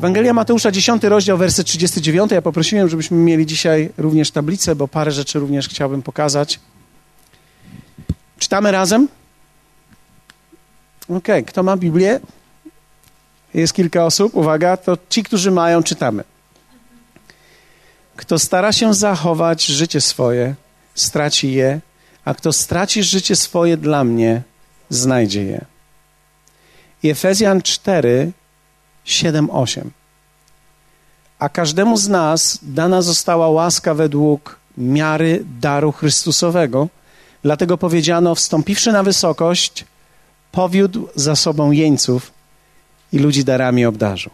Ewangelia Mateusza, 10 rozdział, werset 39. Ja poprosiłem, żebyśmy mieli dzisiaj również tablicę, bo parę rzeczy również chciałbym pokazać. Czytamy razem? Ok, kto ma Biblię? Jest kilka osób. Uwaga, to ci, którzy mają, czytamy. Kto stara się zachować życie swoje, straci je, a kto straci życie swoje dla mnie, znajdzie je. I Efezjan 4, 7, 8. A każdemu z nas dana została łaska według miary daru Chrystusowego. Dlatego powiedziano, wstąpiwszy na wysokość, powiódł za sobą jeńców i ludzi darami obdarzył.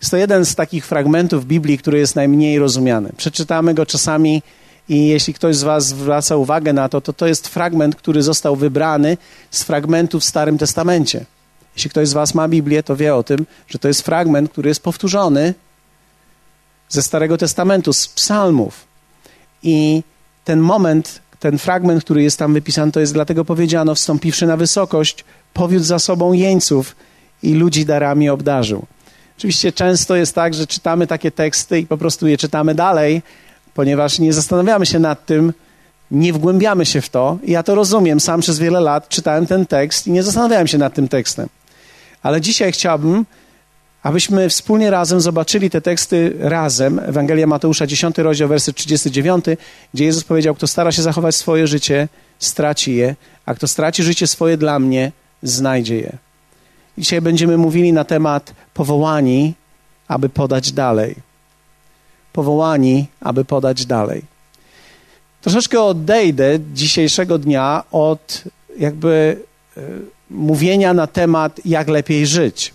Jest to jeden z takich fragmentów Biblii, który jest najmniej rozumiany. Przeczytamy go czasami i jeśli ktoś z Was zwraca uwagę na to, to to jest fragment, który został wybrany z fragmentów w Starym Testamencie. Jeśli ktoś z Was ma Biblię, to wie o tym, że to jest fragment, który jest powtórzony ze Starego Testamentu, z psalmów. I ten moment, ten fragment, który jest tam wypisany, to jest dlatego powiedziano, wstąpiwszy na wysokość, powiódł za sobą jeńców i ludzi darami obdarzył. Oczywiście często jest tak, że czytamy takie teksty i po prostu je czytamy dalej, ponieważ nie zastanawiamy się nad tym, nie wgłębiamy się w to. Ja to rozumiem. Sam przez wiele lat czytałem ten tekst i nie zastanawiałem się nad tym tekstem. Ale dzisiaj chciałbym, abyśmy wspólnie razem zobaczyli te teksty razem. Ewangelia Mateusza, 10 rozdział, werset 39, gdzie Jezus powiedział, kto stara się zachować swoje życie, straci je, a kto straci życie swoje dla mnie, znajdzie je. Dzisiaj będziemy mówili na temat powołani, aby podać dalej. Powołani, aby podać dalej. Troszeczkę odejdę dzisiejszego dnia od jakby y, mówienia na temat, jak lepiej żyć.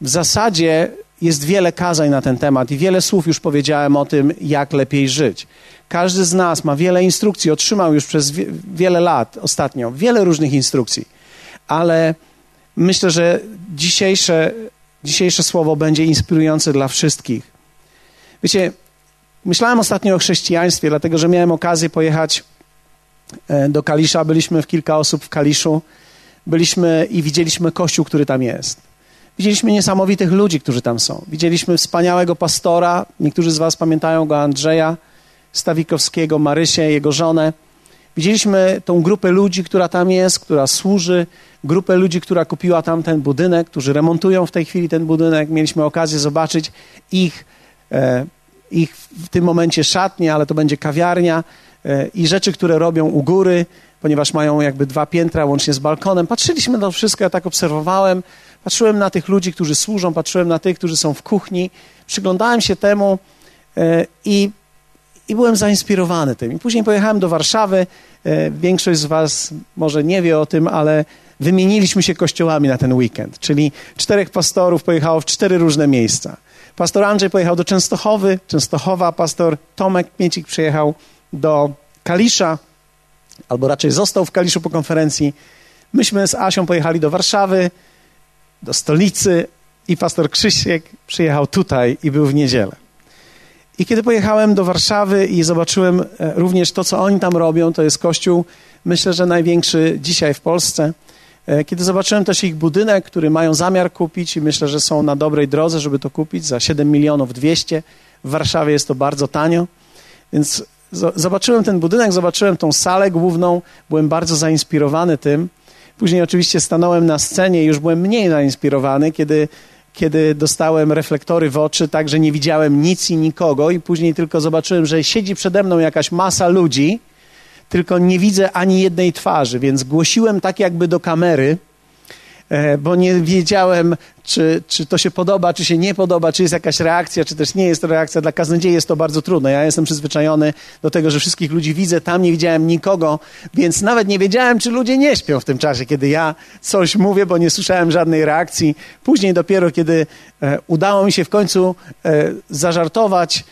W zasadzie jest wiele kazań na ten temat i wiele słów już powiedziałem o tym, jak lepiej żyć. Każdy z nas ma wiele instrukcji, otrzymał już przez wiele lat ostatnio wiele różnych instrukcji, ale myślę, że dzisiejsze, dzisiejsze słowo będzie inspirujące dla wszystkich. Wiecie, myślałem ostatnio o chrześcijaństwie, dlatego że miałem okazję pojechać e, do Kalisza. Byliśmy w kilka osób w Kaliszu. Byliśmy i widzieliśmy kościół, który tam jest. Widzieliśmy niesamowitych ludzi, którzy tam są. Widzieliśmy wspaniałego pastora. Niektórzy z Was pamiętają go, Andrzeja Stawikowskiego, Marysię, jego żonę. Widzieliśmy tą grupę ludzi, która tam jest, która służy, grupę ludzi, która kupiła tam ten budynek, którzy remontują w tej chwili ten budynek. Mieliśmy okazję zobaczyć ich, e, ich w tym momencie szatnie, ale to będzie kawiarnia e, i rzeczy, które robią u góry, ponieważ mają jakby dwa piętra łącznie z balkonem. Patrzyliśmy na to wszystko, ja tak obserwowałem. Patrzyłem na tych ludzi, którzy służą, patrzyłem na tych, którzy są w kuchni. Przyglądałem się temu e, i i byłem zainspirowany tym. I później pojechałem do Warszawy. E, większość z Was może nie wie o tym, ale wymieniliśmy się kościołami na ten weekend. Czyli czterech pastorów pojechało w cztery różne miejsca. Pastor Andrzej pojechał do Częstochowy, Częstochowa, pastor Tomek Miecik przyjechał do Kalisza, albo raczej został w Kaliszu po konferencji. Myśmy z Asią pojechali do Warszawy, do stolicy i pastor Krzysiek przyjechał tutaj i był w niedzielę. I kiedy pojechałem do Warszawy i zobaczyłem e, również to, co oni tam robią, to jest kościół, myślę, że największy dzisiaj w Polsce. E, kiedy zobaczyłem też ich budynek, który mają zamiar kupić i myślę, że są na dobrej drodze, żeby to kupić za 7 milionów 200. W Warszawie jest to bardzo tanio. Więc zobaczyłem ten budynek, zobaczyłem tą salę główną, byłem bardzo zainspirowany tym. Później oczywiście stanąłem na scenie i już byłem mniej zainspirowany, kiedy kiedy dostałem reflektory w oczy, tak że nie widziałem nic i nikogo, i później tylko zobaczyłem, że siedzi przede mną jakaś masa ludzi, tylko nie widzę ani jednej twarzy, więc głosiłem tak jakby do kamery bo nie wiedziałem, czy, czy to się podoba, czy się nie podoba, czy jest jakaś reakcja, czy też nie jest to reakcja. Dla kaznodziei jest to bardzo trudne. Ja jestem przyzwyczajony do tego, że wszystkich ludzi widzę, tam nie widziałem nikogo, więc nawet nie wiedziałem, czy ludzie nie śpią w tym czasie, kiedy ja coś mówię, bo nie słyszałem żadnej reakcji. Później dopiero, kiedy e, udało mi się w końcu e, zażartować,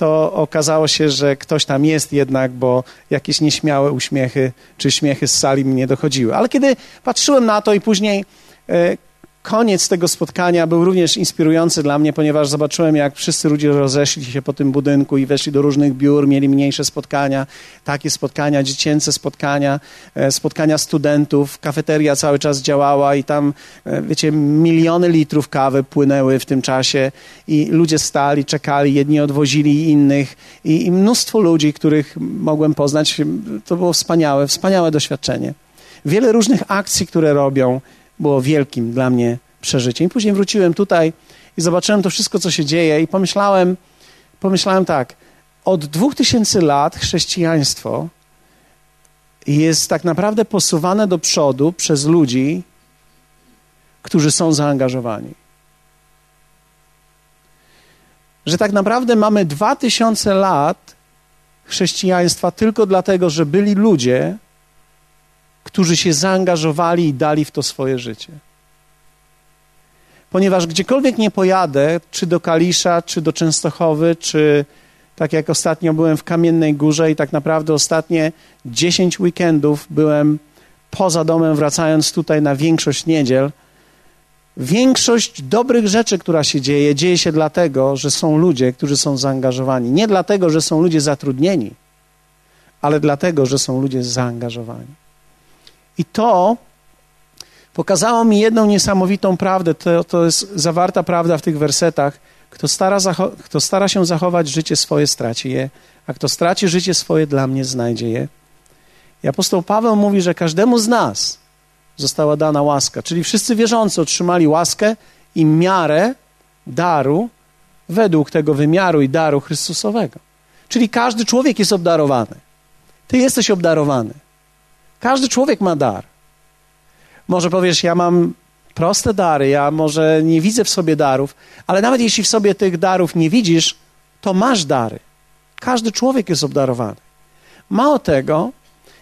to okazało się, że ktoś tam jest jednak, bo jakieś nieśmiałe uśmiechy czy śmiechy z sali mi nie dochodziły. Ale kiedy patrzyłem na to i później e, koniec tego spotkania był również inspirujący dla mnie, ponieważ zobaczyłem, jak wszyscy ludzie rozeszli się po tym budynku i weszli do różnych biur, mieli mniejsze spotkania, takie spotkania, dziecięce spotkania, e, spotkania studentów. Kafeteria cały czas działała i tam, e, wiecie, miliony litrów kawy płynęły w tym czasie i ludzie stali, czekali, jedni odwozili innych i, i mnóstwo ludzi, których mogłem poznać. To było wspaniałe, wspaniałe doświadczenie. Wiele różnych akcji, które robią, było wielkim dla mnie przeżyciem. I później wróciłem tutaj i zobaczyłem to wszystko, co się dzieje i pomyślałem, pomyślałem tak, od dwóch tysięcy lat chrześcijaństwo jest tak naprawdę posuwane do przodu przez ludzi, którzy są zaangażowani. Że tak naprawdę mamy dwa tysiące lat chrześcijaństwa tylko dlatego, że byli ludzie, którzy się zaangażowali i dali w to swoje życie. Ponieważ gdziekolwiek nie pojadę, czy do Kalisza, czy do Częstochowy, czy tak jak ostatnio byłem w Kamiennej Górze i tak naprawdę ostatnie 10 weekendów byłem poza domem, wracając tutaj na większość niedziel. Większość dobrych rzeczy, która się dzieje, dzieje się dlatego, że są ludzie, którzy są zaangażowani. Nie dlatego, że są ludzie zatrudnieni, ale dlatego, że są ludzie zaangażowani. I to pokazało mi jedną niesamowitą prawdę. To, to jest zawarta prawda w tych wersetach. Kto stara, kto stara się zachować życie swoje, straci je, a kto straci życie swoje, dla mnie znajdzie je. I apostoł Paweł mówi, że każdemu z nas została dana łaska, czyli wszyscy wierzący otrzymali łaskę i miarę daru według tego wymiaru i daru Chrystusowego. Czyli każdy człowiek jest obdarowany. Ty jesteś obdarowany. Każdy człowiek ma dar. Może powiesz, ja mam proste dary, ja może nie widzę w sobie darów, ale nawet jeśli w sobie tych darów nie widzisz, to masz dary. Każdy człowiek jest obdarowany. Mało tego,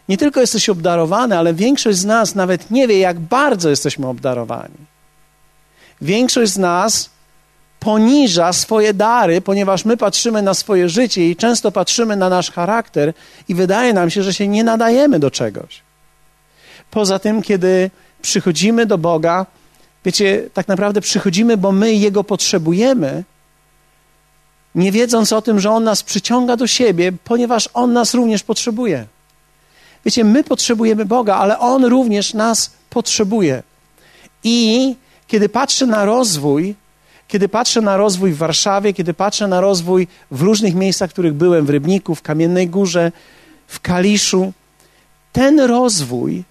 nie tylko jesteś obdarowany, ale większość z nas nawet nie wie, jak bardzo jesteśmy obdarowani. Większość z nas poniża swoje dary, ponieważ my patrzymy na swoje życie i często patrzymy na nasz charakter i wydaje nam się, że się nie nadajemy do czegoś. Poza tym, kiedy przychodzimy do Boga, wiecie, tak naprawdę przychodzimy, bo my Jego potrzebujemy, nie wiedząc o tym, że On nas przyciąga do siebie, ponieważ On nas również potrzebuje. Wiecie, my potrzebujemy Boga, ale On również nas potrzebuje. I kiedy patrzę na rozwój, kiedy patrzę na rozwój w Warszawie, kiedy patrzę na rozwój w różnych miejscach, w których byłem, w Rybniku, w Kamiennej Górze, w Kaliszu, ten rozwój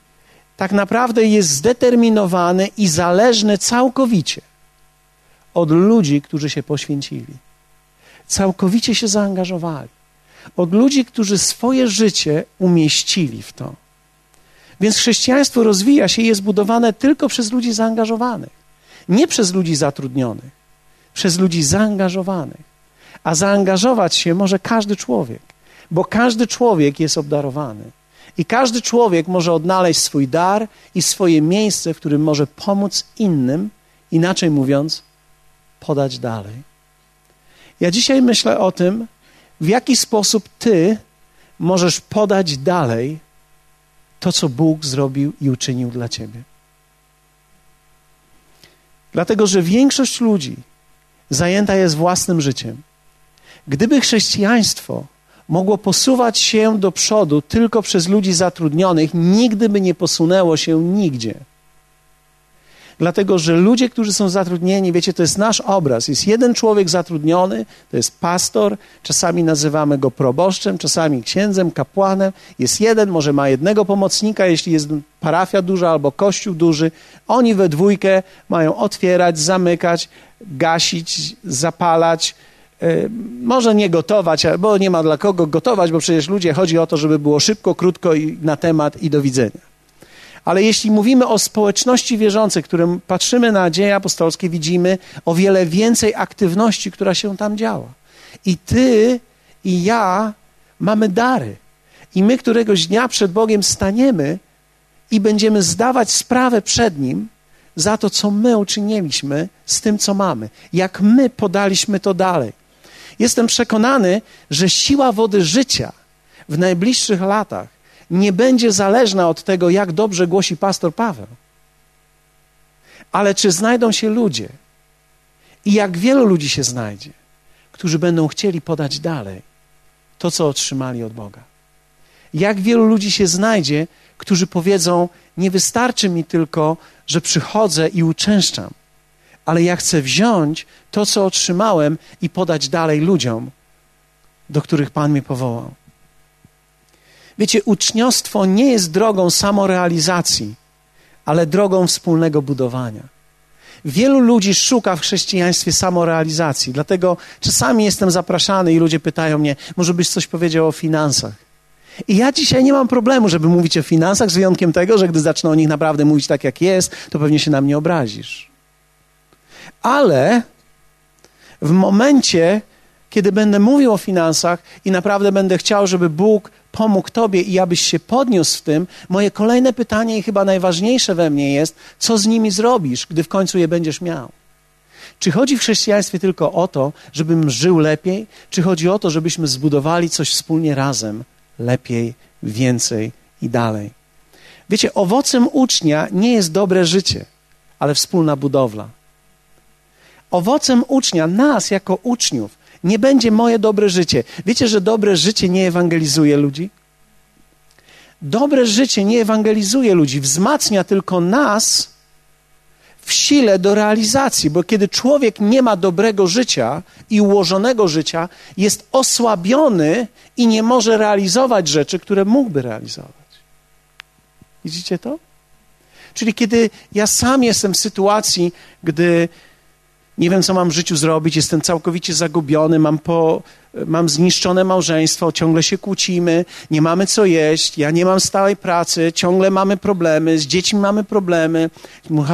tak naprawdę jest zdeterminowany i zależny całkowicie od ludzi, którzy się poświęcili, całkowicie się zaangażowali, od ludzi, którzy swoje życie umieścili w to. Więc chrześcijaństwo rozwija się i jest budowane tylko przez ludzi zaangażowanych, nie przez ludzi zatrudnionych, przez ludzi zaangażowanych. A zaangażować się może każdy człowiek, bo każdy człowiek jest obdarowany. I każdy człowiek może odnaleźć swój dar i swoje miejsce, w którym może pomóc innym, inaczej mówiąc, podać dalej. Ja dzisiaj myślę o tym, w jaki sposób ty możesz podać dalej to, co Bóg zrobił i uczynił dla ciebie. Dlatego, że większość ludzi zajęta jest własnym życiem. Gdyby chrześcijaństwo mogło posuwać się do przodu tylko przez ludzi zatrudnionych, nigdy by nie posunęło się nigdzie. Dlatego, że ludzie, którzy są zatrudnieni, wiecie, to jest nasz obraz. Jest jeden człowiek zatrudniony, to jest pastor, czasami nazywamy go proboszczem, czasami księdzem, kapłanem. Jest jeden, może ma jednego pomocnika, jeśli jest parafia duża albo kościół duży. Oni we dwójkę mają otwierać, zamykać, gasić, zapalać, może nie gotować, bo nie ma dla kogo gotować, bo przecież ludzie chodzi o to, żeby było szybko, krótko i na temat i do widzenia. Ale jeśli mówimy o społeczności wierzącej, którym patrzymy na dzieje apostolskie, widzimy o wiele więcej aktywności, która się tam działa. I ty i ja mamy dary. I my któregoś dnia przed Bogiem staniemy i będziemy zdawać sprawę przed Nim za to, co my uczyniliśmy z tym, co mamy. Jak my podaliśmy to dalej. Jestem przekonany, że siła wody życia w najbliższych latach nie będzie zależna od tego, jak dobrze głosi pastor Paweł. Ale czy znajdą się ludzie? I jak wielu ludzi się znajdzie, którzy będą chcieli podać dalej to, co otrzymali od Boga? Jak wielu ludzi się znajdzie, którzy powiedzą: Nie wystarczy mi tylko, że przychodzę i uczęszczam, ale ja chcę wziąć to, co otrzymałem i podać dalej ludziom, do których Pan mnie powołał. Wiecie, uczniostwo nie jest drogą samorealizacji, ale drogą wspólnego budowania. Wielu ludzi szuka w chrześcijaństwie samorealizacji, dlatego czasami jestem zapraszany i ludzie pytają mnie, może byś coś powiedział o finansach. I ja dzisiaj nie mam problemu, żeby mówić o finansach, z wyjątkiem tego, że gdy zacznę o nich naprawdę mówić tak, jak jest, to pewnie się na mnie obrazisz. Ale w momencie, kiedy będę mówił o finansach i naprawdę będę chciał, żeby Bóg pomógł Tobie i abyś się podniósł w tym, moje kolejne pytanie i chyba najważniejsze we mnie jest, co z nimi zrobisz, gdy w końcu je będziesz miał? Czy chodzi w chrześcijaństwie tylko o to, żebym żył lepiej, czy chodzi o to, żebyśmy zbudowali coś wspólnie razem, lepiej, więcej i dalej? Wiecie, owocem ucznia nie jest dobre życie, ale wspólna budowla. Owocem ucznia, nas jako uczniów, nie będzie moje dobre życie. Wiecie, że dobre życie nie ewangelizuje ludzi? Dobre życie nie ewangelizuje ludzi, wzmacnia tylko nas w sile do realizacji, bo kiedy człowiek nie ma dobrego życia i ułożonego życia, jest osłabiony i nie może realizować rzeczy, które mógłby realizować. Widzicie to? Czyli kiedy ja sam jestem w sytuacji, gdy nie wiem, co mam w życiu zrobić, jestem całkowicie zagubiony, mam, po, mam zniszczone małżeństwo, ciągle się kłócimy, nie mamy co jeść, ja nie mam stałej pracy, ciągle mamy problemy, z dziećmi mamy problemy,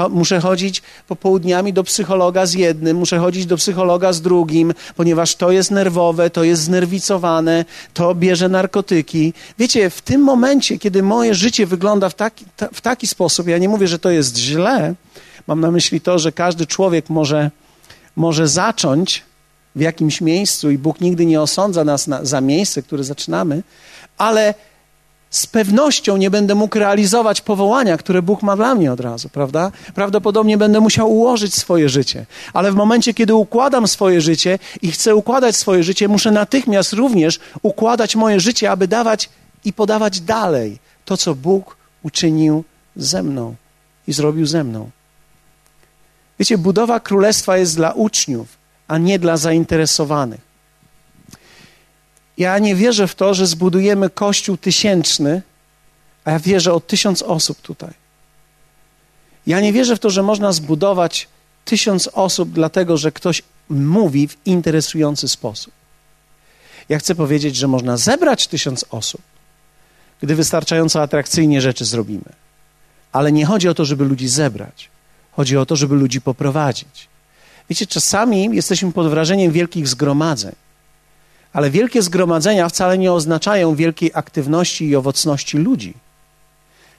muszę chodzić popołudniami do psychologa z jednym, muszę chodzić do psychologa z drugim, ponieważ to jest nerwowe, to jest znerwicowane, to bierze narkotyki. Wiecie, w tym momencie, kiedy moje życie wygląda w taki, w taki sposób, ja nie mówię, że to jest źle, mam na myśli to, że każdy człowiek może może zacząć w jakimś miejscu i Bóg nigdy nie osądza nas na, za miejsce, które zaczynamy, ale z pewnością nie będę mógł realizować powołania, które Bóg ma dla mnie od razu, prawda? Prawdopodobnie będę musiał ułożyć swoje życie, ale w momencie, kiedy układam swoje życie i chcę układać swoje życie, muszę natychmiast również układać moje życie, aby dawać i podawać dalej to, co Bóg uczynił ze mną i zrobił ze mną. Wiecie, budowa królestwa jest dla uczniów, a nie dla zainteresowanych. Ja nie wierzę w to, że zbudujemy kościół tysięczny, a ja wierzę o tysiąc osób tutaj. Ja nie wierzę w to, że można zbudować tysiąc osób, dlatego że ktoś mówi w interesujący sposób. Ja chcę powiedzieć, że można zebrać tysiąc osób, gdy wystarczająco atrakcyjnie rzeczy zrobimy. Ale nie chodzi o to, żeby ludzi zebrać. Chodzi o to, żeby ludzi poprowadzić. Wiecie, czasami jesteśmy pod wrażeniem wielkich zgromadzeń, ale wielkie zgromadzenia wcale nie oznaczają wielkiej aktywności i owocności ludzi.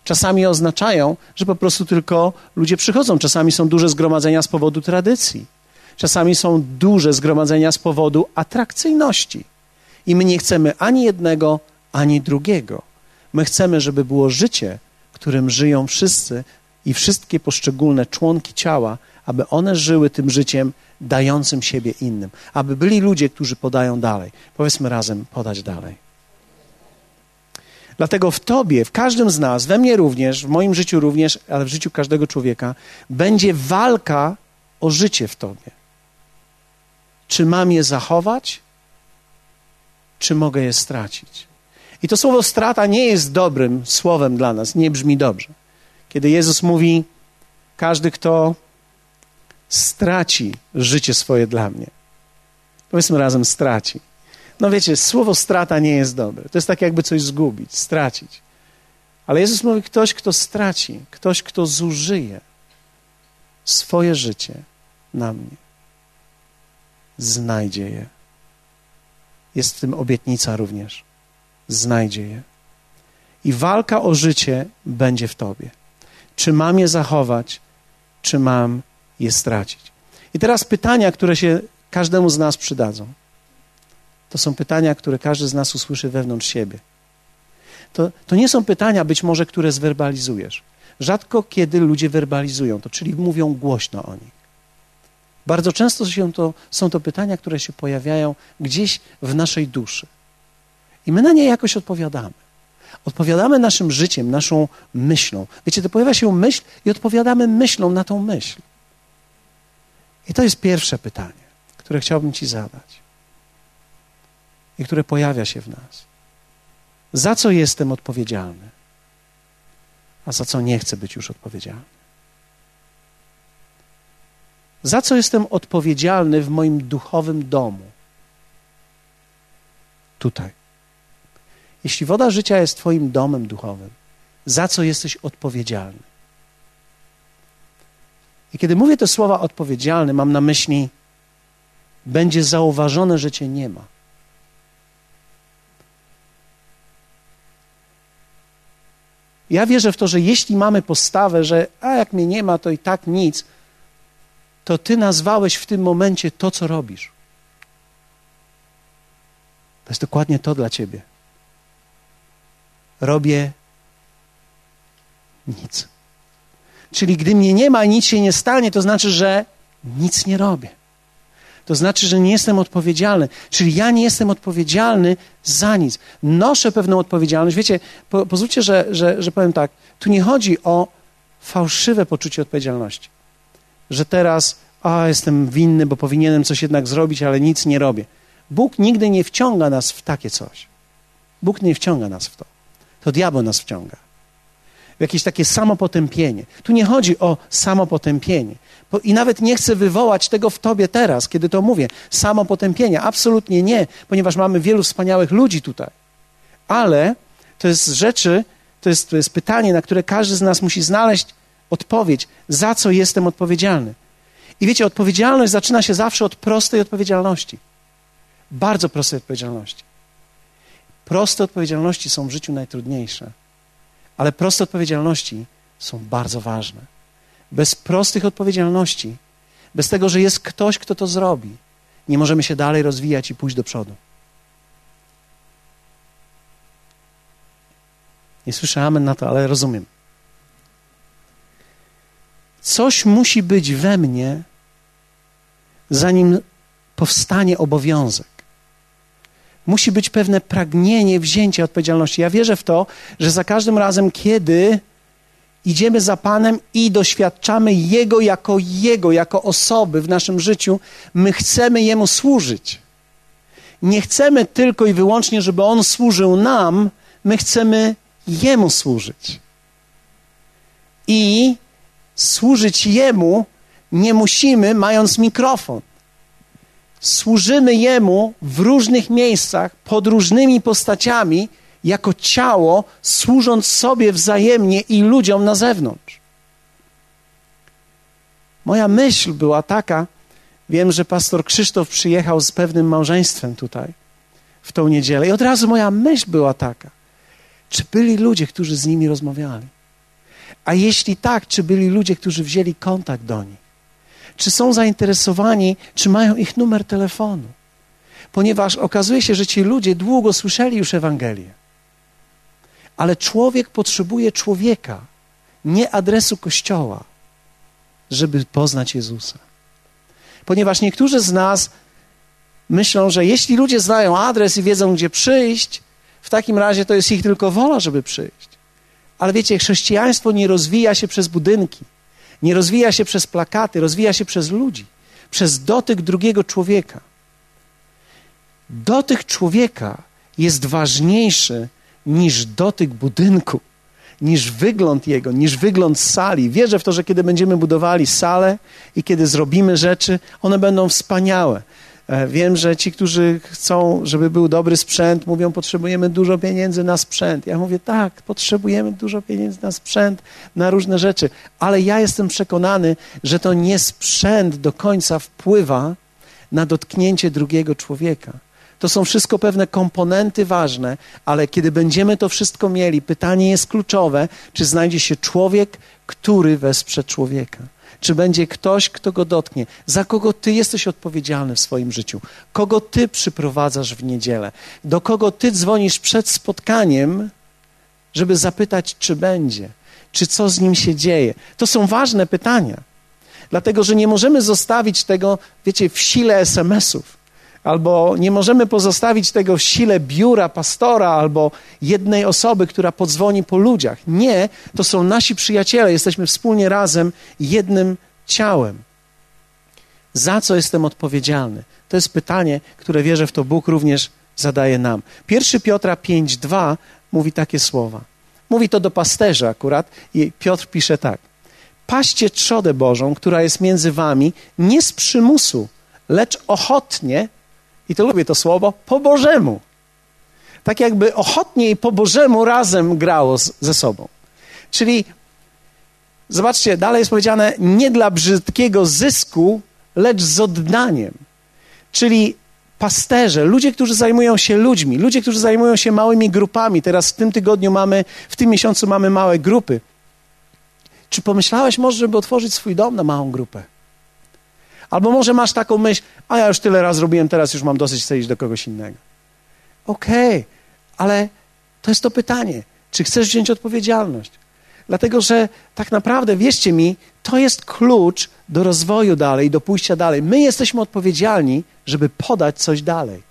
Czasami oznaczają, że po prostu tylko ludzie przychodzą. Czasami są duże zgromadzenia z powodu tradycji. Czasami są duże zgromadzenia z powodu atrakcyjności. I my nie chcemy ani jednego, ani drugiego. My chcemy, żeby było życie, którym żyją wszyscy i wszystkie poszczególne członki ciała, aby one żyły tym życiem dającym siebie innym, aby byli ludzie, którzy podają dalej. Powiedzmy razem, podać dalej. Dlatego w Tobie, w każdym z nas, we mnie również, w moim życiu również, ale w życiu każdego człowieka, będzie walka o życie w Tobie. Czy mam je zachować, czy mogę je stracić? I to słowo strata nie jest dobrym słowem dla nas, nie brzmi dobrze. Kiedy Jezus mówi: Każdy, kto straci życie swoje dla mnie, powiedzmy razem straci. No wiecie, słowo strata nie jest dobre. To jest tak, jakby coś zgubić, stracić. Ale Jezus mówi: ktoś, kto straci, ktoś, kto zużyje swoje życie na mnie, znajdzie je. Jest w tym obietnica również. Znajdzie je. I walka o życie będzie w tobie. Czy mam je zachować, czy mam je stracić? I teraz pytania, które się każdemu z nas przydadzą. To są pytania, które każdy z nas usłyszy wewnątrz siebie. To, to nie są pytania być może, które zwerbalizujesz. rzadko kiedy ludzie werbalizują to, czyli mówią głośno o nich. Bardzo często to, są to pytania, które się pojawiają gdzieś w naszej duszy. I my na nie jakoś odpowiadamy. Odpowiadamy naszym życiem, naszą myślą. Wiecie, to pojawia się myśl i odpowiadamy myślą na tą myśl. I to jest pierwsze pytanie, które chciałbym Ci zadać i które pojawia się w nas. Za co jestem odpowiedzialny, a za co nie chcę być już odpowiedzialny? Za co jestem odpowiedzialny w moim duchowym domu? Tutaj. Jeśli woda życia jest Twoim domem duchowym, za co jesteś odpowiedzialny? I kiedy mówię te słowa odpowiedzialny, mam na myśli, będzie zauważone, że Cię nie ma. Ja wierzę w to, że jeśli mamy postawę, że a jak mnie nie ma, to i tak nic, to Ty nazwałeś w tym momencie to, co robisz. To jest dokładnie to dla Ciebie. Robię nic. Czyli gdy mnie nie ma i nic się nie stanie, to znaczy, że nic nie robię. To znaczy, że nie jestem odpowiedzialny. Czyli ja nie jestem odpowiedzialny za nic. Noszę pewną odpowiedzialność. Wiecie, po, pozwólcie, że, że, że powiem tak. Tu nie chodzi o fałszywe poczucie odpowiedzialności. Że teraz, a jestem winny, bo powinienem coś jednak zrobić, ale nic nie robię. Bóg nigdy nie wciąga nas w takie coś. Bóg nie wciąga nas w to. To diabeł nas wciąga w jakieś takie samopotępienie. Tu nie chodzi o samopotępienie. I nawet nie chcę wywołać tego w tobie teraz, kiedy to mówię. Samopotępienia. Absolutnie nie, ponieważ mamy wielu wspaniałych ludzi tutaj. Ale to jest rzeczy, to jest, to jest pytanie, na które każdy z nas musi znaleźć odpowiedź, za co jestem odpowiedzialny. I wiecie, odpowiedzialność zaczyna się zawsze od prostej odpowiedzialności. Bardzo prostej odpowiedzialności. Proste odpowiedzialności są w życiu najtrudniejsze. Ale proste odpowiedzialności są bardzo ważne. Bez prostych odpowiedzialności, bez tego, że jest ktoś, kto to zrobi, nie możemy się dalej rozwijać i pójść do przodu. Nie słyszę amen na to, ale rozumiem. Coś musi być we mnie, zanim powstanie obowiązek musi być pewne pragnienie wzięcia odpowiedzialności. Ja wierzę w to, że za każdym razem, kiedy idziemy za Panem i doświadczamy Jego jako Jego, jako osoby w naszym życiu, my chcemy Jemu służyć. Nie chcemy tylko i wyłącznie, żeby On służył nam, my chcemy Jemu służyć. I służyć Jemu nie musimy, mając mikrofon służymy Jemu w różnych miejscach, pod różnymi postaciami, jako ciało, służąc sobie wzajemnie i ludziom na zewnątrz. Moja myśl była taka, wiem, że pastor Krzysztof przyjechał z pewnym małżeństwem tutaj w tą niedzielę i od razu moja myśl była taka, czy byli ludzie, którzy z nimi rozmawiali? A jeśli tak, czy byli ludzie, którzy wzięli kontakt do nich? Czy są zainteresowani, czy mają ich numer telefonu. Ponieważ okazuje się, że ci ludzie długo słyszeli już Ewangelię. Ale człowiek potrzebuje człowieka, nie adresu kościoła, żeby poznać Jezusa. Ponieważ niektórzy z nas myślą, że jeśli ludzie znają adres i wiedzą, gdzie przyjść, w takim razie to jest ich tylko wola, żeby przyjść. Ale wiecie, chrześcijaństwo nie rozwija się przez budynki. Nie rozwija się przez plakaty, rozwija się przez ludzi, przez dotyk drugiego człowieka. Dotyk człowieka jest ważniejszy niż dotyk budynku, niż wygląd jego, niż wygląd sali. Wierzę w to, że kiedy będziemy budowali salę i kiedy zrobimy rzeczy, one będą wspaniałe. E, wiem, że ci, którzy chcą, żeby był dobry sprzęt, mówią, potrzebujemy dużo pieniędzy na sprzęt. Ja mówię, tak, potrzebujemy dużo pieniędzy na sprzęt, na różne rzeczy, ale ja jestem przekonany, że to nie sprzęt do końca wpływa na dotknięcie drugiego człowieka. To są wszystko pewne komponenty ważne, ale kiedy będziemy to wszystko mieli, pytanie jest kluczowe, czy znajdzie się człowiek, który wesprze człowieka czy będzie ktoś, kto go dotknie. Za kogo ty jesteś odpowiedzialny w swoim życiu? Kogo ty przyprowadzasz w niedzielę? Do kogo ty dzwonisz przed spotkaniem, żeby zapytać, czy będzie? czy co z nim się dzieje? To są ważne pytania. Dlatego, że nie możemy zostawić tego, wiecie, w sile SMS-ów. Albo nie możemy pozostawić tego w sile biura pastora albo jednej osoby, która podzwoni po ludziach. Nie, to są nasi przyjaciele, jesteśmy wspólnie razem jednym ciałem. Za co jestem odpowiedzialny? To jest pytanie, które wierzę w to Bóg również zadaje nam. 1 Piotra 5:2 mówi takie słowa. Mówi to do pasterza akurat i Piotr pisze tak. Paście trzodę Bożą, która jest między wami, nie z przymusu, lecz ochotnie, i to lubię to słowo, po Bożemu. Tak jakby ochotnie i po Bożemu razem grało z, ze sobą. Czyli zobaczcie, dalej jest powiedziane nie dla brzydkiego zysku, lecz z oddaniem. Czyli pasterze, ludzie, którzy zajmują się ludźmi, ludzie, którzy zajmują się małymi grupami. Teraz w tym tygodniu mamy, w tym miesiącu mamy małe grupy. Czy pomyślałeś może, żeby otworzyć swój dom na małą grupę? Albo może masz taką myśl, a ja już tyle razy robiłem, teraz już mam dosyć, chcę iść do kogoś innego. Okej, okay, ale to jest to pytanie. Czy chcesz wziąć odpowiedzialność? Dlatego, że tak naprawdę, wierzcie mi, to jest klucz do rozwoju dalej, do pójścia dalej. My jesteśmy odpowiedzialni, żeby podać coś dalej.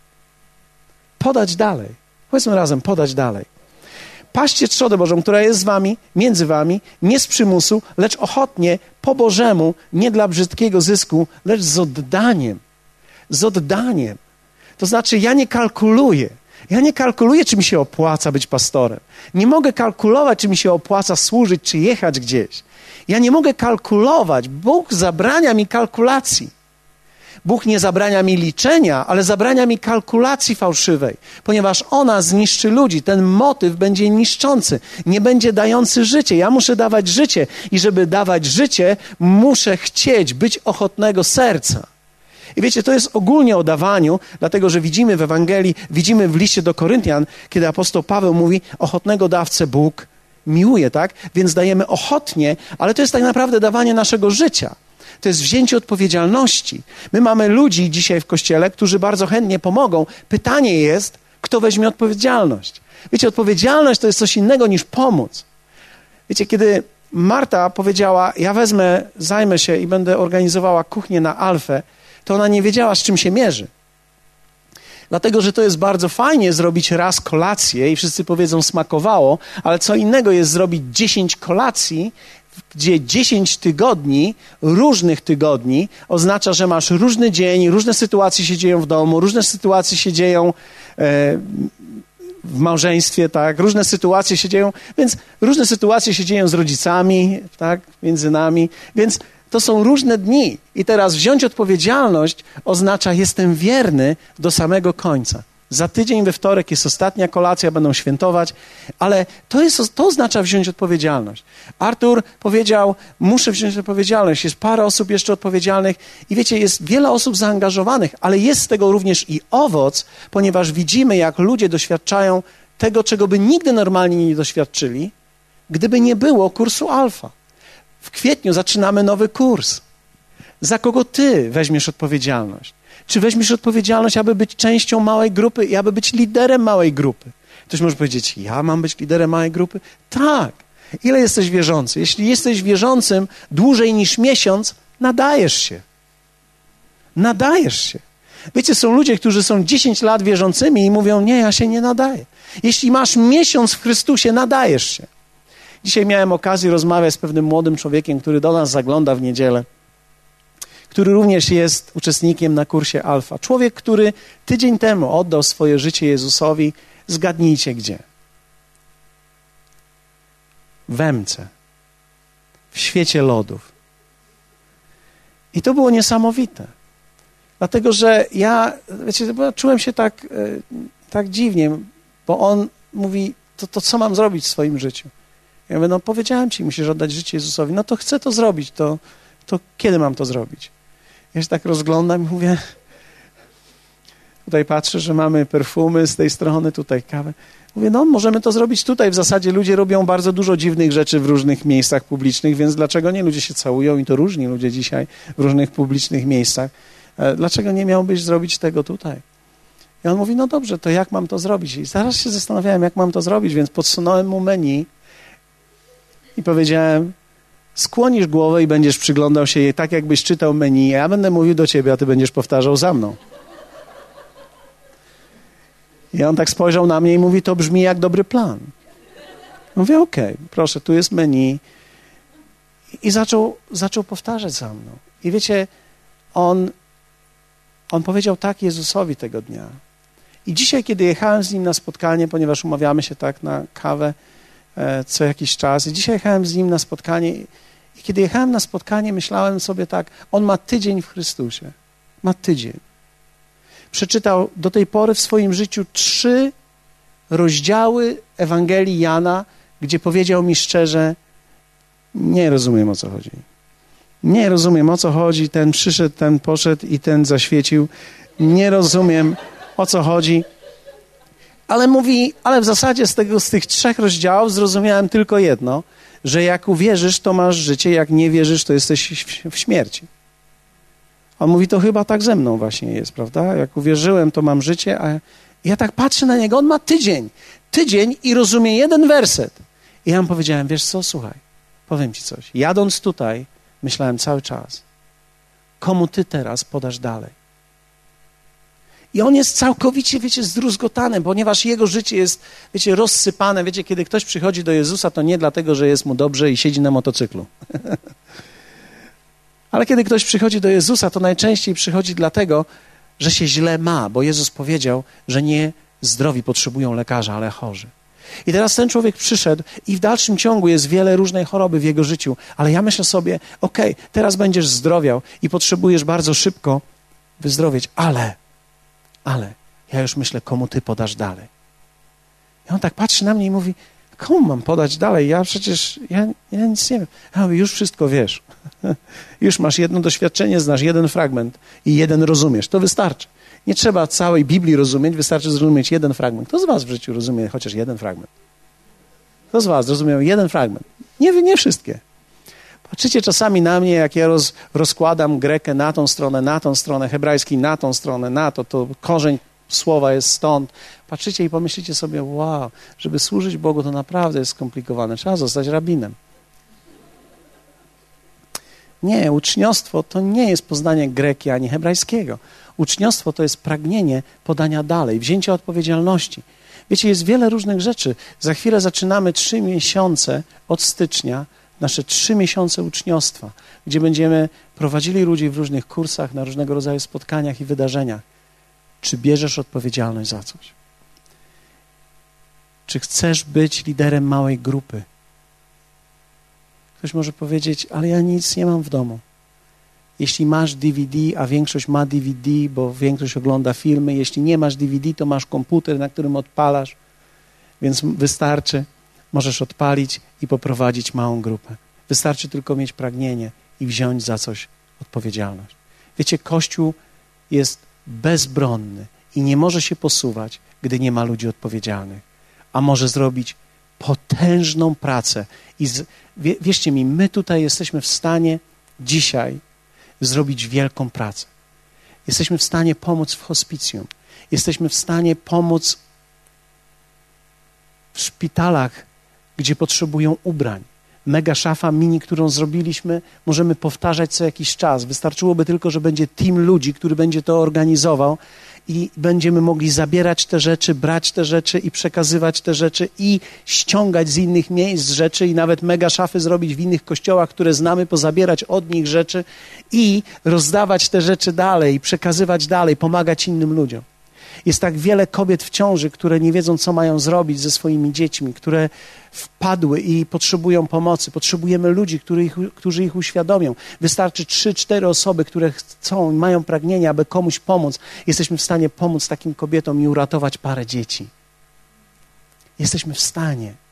Podać dalej. Powiedzmy razem, podać dalej. Paście trzodę Bożą, która jest z wami, między wami, nie z przymusu, lecz ochotnie, po Bożemu, nie dla brzydkiego zysku, lecz z oddaniem. Z oddaniem. To znaczy, ja nie kalkuluję. Ja nie kalkuluję, czy mi się opłaca być pastorem. Nie mogę kalkulować, czy mi się opłaca służyć, czy jechać gdzieś. Ja nie mogę kalkulować. Bóg zabrania mi kalkulacji. Bóg nie zabrania mi liczenia, ale zabrania mi kalkulacji fałszywej, ponieważ ona zniszczy ludzi. Ten motyw będzie niszczący, nie będzie dający życie. Ja muszę dawać życie i żeby dawać życie, muszę chcieć być ochotnego serca. I wiecie, to jest ogólnie o dawaniu, dlatego że widzimy w Ewangelii, widzimy w liście do Koryntian, kiedy apostoł Paweł mówi, ochotnego dawcę Bóg miłuje, tak? Więc dajemy ochotnie, ale to jest tak naprawdę dawanie naszego życia. To jest wzięcie odpowiedzialności. My mamy ludzi dzisiaj w kościele, którzy bardzo chętnie pomogą. Pytanie jest, kto weźmie odpowiedzialność. Wiecie, odpowiedzialność to jest coś innego niż pomóc. Wiecie, kiedy Marta powiedziała: Ja wezmę, zajmę się i będę organizowała kuchnię na Alfę, to ona nie wiedziała, z czym się mierzy. Dlatego, że to jest bardzo fajnie zrobić raz kolację i wszyscy powiedzą smakowało, ale co innego jest zrobić 10 kolacji, gdzie 10 tygodni, różnych tygodni, oznacza, że masz różny dzień, różne sytuacje się dzieją w domu, różne sytuacje się dzieją e, w małżeństwie, tak, różne sytuacje się dzieją, więc różne sytuacje się dzieją z rodzicami, tak, między nami, więc to są różne dni. I teraz wziąć odpowiedzialność oznacza jestem wierny do samego końca. Za tydzień we wtorek jest ostatnia kolacja, będą świętować, ale to, jest, to oznacza wziąć odpowiedzialność. Artur powiedział: Muszę wziąć odpowiedzialność. Jest parę osób jeszcze odpowiedzialnych i wiecie, jest wiele osób zaangażowanych, ale jest z tego również i owoc, ponieważ widzimy, jak ludzie doświadczają tego, czego by nigdy normalnie nie doświadczyli, gdyby nie było kursu alfa. W kwietniu zaczynamy nowy kurs. Za kogo ty weźmiesz odpowiedzialność? Czy weźmiesz odpowiedzialność, aby być częścią małej grupy i aby być liderem małej grupy? Ktoś może powiedzieć, ja mam być liderem małej grupy? Tak. Ile jesteś wierzący? Jeśli jesteś wierzącym dłużej niż miesiąc, nadajesz się. Nadajesz się. Wiecie, są ludzie, którzy są 10 lat wierzącymi i mówią, nie, ja się nie nadaję. Jeśli masz miesiąc w Chrystusie, nadajesz się. Dzisiaj miałem okazję rozmawiać z pewnym młodym człowiekiem, który do nas zagląda w niedzielę który również jest uczestnikiem na kursie Alfa. Człowiek, który tydzień temu oddał swoje życie Jezusowi, zgadnijcie gdzie? W Emce, w świecie lodów. I to było niesamowite. Dlatego, że ja, wiecie, czułem się tak, e, tak dziwnie, bo on mówi, to, to co mam zrobić w swoim życiu? Ja mówię, no powiedziałem ci, musisz oddać życie Jezusowi. No to chcę to zrobić, to, to kiedy mam to zrobić? Ja się tak rozglądam i mówię, tutaj patrzę, że mamy perfumy z tej strony, tutaj kawę. Mówię, no możemy to zrobić tutaj. W zasadzie ludzie robią bardzo dużo dziwnych rzeczy w różnych miejscach publicznych, więc dlaczego nie? Ludzie się całują i to różni ludzie dzisiaj w różnych publicznych miejscach. E, dlaczego nie miałbyś zrobić tego tutaj? I on mówi, no dobrze, to jak mam to zrobić? I zaraz się zastanawiałem, jak mam to zrobić, więc podsunąłem mu menu I powiedziałem, skłonisz głowę i będziesz przyglądał się jej tak, jakbyś czytał menu. Ja będę mówił do ciebie, a ty będziesz powtarzał za mną. I on tak spojrzał na mnie i mówi, to brzmi jak dobry plan. Mówię, okej, okay, proszę, tu jest menu. I zaczął, zaczął powtarzać za mną. I wiecie, on, on powiedział tak Jezusowi tego dnia. I dzisiaj, kiedy jechałem z nim na spotkanie, ponieważ umawiamy się tak na kawę co jakiś czas, i dzisiaj jechałem z nim na spotkanie, i kiedy jechałem na spotkanie, myślałem sobie tak, on ma tydzień w Chrystusie. Ma tydzień. Przeczytał do tej pory w swoim życiu trzy rozdziały Ewangelii Jana, gdzie powiedział mi szczerze, nie rozumiem o co chodzi. Nie rozumiem o co chodzi. Ten przyszedł, ten poszedł i ten zaświecił. Nie rozumiem o co chodzi. Ale mówi, ale w zasadzie z, tego, z tych trzech rozdziałów zrozumiałem tylko jedno, że jak uwierzysz, to masz życie, jak nie wierzysz, to jesteś w śmierci. On mówi, to chyba tak ze mną właśnie jest, prawda? Jak uwierzyłem, to mam życie, a ja tak patrzę na niego, on ma tydzień. Tydzień i rozumie jeden werset. I ja mu powiedziałem, wiesz co, słuchaj, powiem ci coś. Jadąc tutaj, myślałem cały czas, komu ty teraz podasz dalej? I on jest całkowicie, wiecie, zdruzgotany, ponieważ jego życie jest, wiecie, rozsypane. Wiecie, kiedy ktoś przychodzi do Jezusa, to nie dlatego, że jest mu dobrze i siedzi na motocyklu. Ale kiedy ktoś przychodzi do Jezusa, to najczęściej przychodzi dlatego, że się źle ma, bo Jezus powiedział, że nie zdrowi potrzebują lekarza, ale chorzy. I teraz ten człowiek przyszedł i w dalszym ciągu jest wiele różnej choroby w jego życiu, ale ja myślę sobie, okej, okay, teraz będziesz zdrowiał i potrzebujesz bardzo szybko wyzdrowieć, ale, ale, ja już myślę, komu ty podasz dalej. I on tak patrzy na mnie i mówi, komu mam podać dalej? Ja przecież, ja, ja nic nie wiem. Ja mówię, już wszystko wiesz. już masz jedno doświadczenie, znasz jeden fragment i jeden rozumiesz. To wystarczy. Nie trzeba całej Biblii rozumieć, wystarczy zrozumieć jeden fragment. Kto z was w życiu rozumie chociaż jeden fragment? Kto z was zrozumiał jeden fragment? Nie, nie wszystkie. Patrzycie czasami na mnie, jak ja roz, rozkładam grekę na tą stronę, na tą stronę, hebrajski na tą stronę, na to, to korzeń słowa jest stąd. Patrzycie i pomyślicie sobie, wow, żeby służyć Bogu to naprawdę jest skomplikowane. Trzeba zostać rabinem. Nie, uczniostwo to nie jest poznanie greki ani hebrajskiego. Uczniostwo to jest pragnienie podania dalej, wzięcia odpowiedzialności. Wiecie, jest wiele różnych rzeczy. Za chwilę zaczynamy trzy miesiące od stycznia, nasze trzy miesiące uczniostwa, gdzie będziemy prowadzili ludzi w różnych kursach, na różnego rodzaju spotkaniach i wydarzeniach. Czy bierzesz odpowiedzialność za coś? Czy chcesz być liderem małej grupy? Ktoś może powiedzieć, ale ja nic nie mam w domu. Jeśli masz DVD, a większość ma DVD, bo większość ogląda filmy, jeśli nie masz DVD, to masz komputer, na którym odpalasz, więc wystarczy, możesz odpalić i poprowadzić małą grupę. Wystarczy tylko mieć pragnienie i wziąć za coś odpowiedzialność. Wiecie, Kościół jest bezbronny i nie może się posuwać, gdy nie ma ludzi odpowiedzialnych, a może zrobić potężną pracę. I z, wie, wierzcie mi, my tutaj jesteśmy w stanie dzisiaj zrobić wielką pracę. Jesteśmy w stanie pomóc w hospicjum. Jesteśmy w stanie pomóc w szpitalach, gdzie potrzebują ubrań. Mega szafa mini, którą zrobiliśmy, możemy powtarzać co jakiś czas. Wystarczyłoby tylko, że będzie team ludzi, który będzie to organizował i będziemy mogli zabierać te rzeczy, brać te rzeczy i przekazywać te rzeczy i ściągać z innych miejsc rzeczy i nawet mega szafy zrobić w innych kościołach, które znamy, pozabierać od nich rzeczy i rozdawać te rzeczy dalej, przekazywać dalej, pomagać innym ludziom. Jest tak wiele kobiet w ciąży, które nie wiedzą, co mają zrobić ze swoimi dziećmi, które wpadły i potrzebują pomocy. Potrzebujemy ludzi, którzy ich, którzy ich uświadomią. Wystarczy trzy, cztery osoby, które chcą mają pragnienie, aby komuś pomóc. Jesteśmy w stanie pomóc takim kobietom i uratować parę dzieci. Jesteśmy w stanie.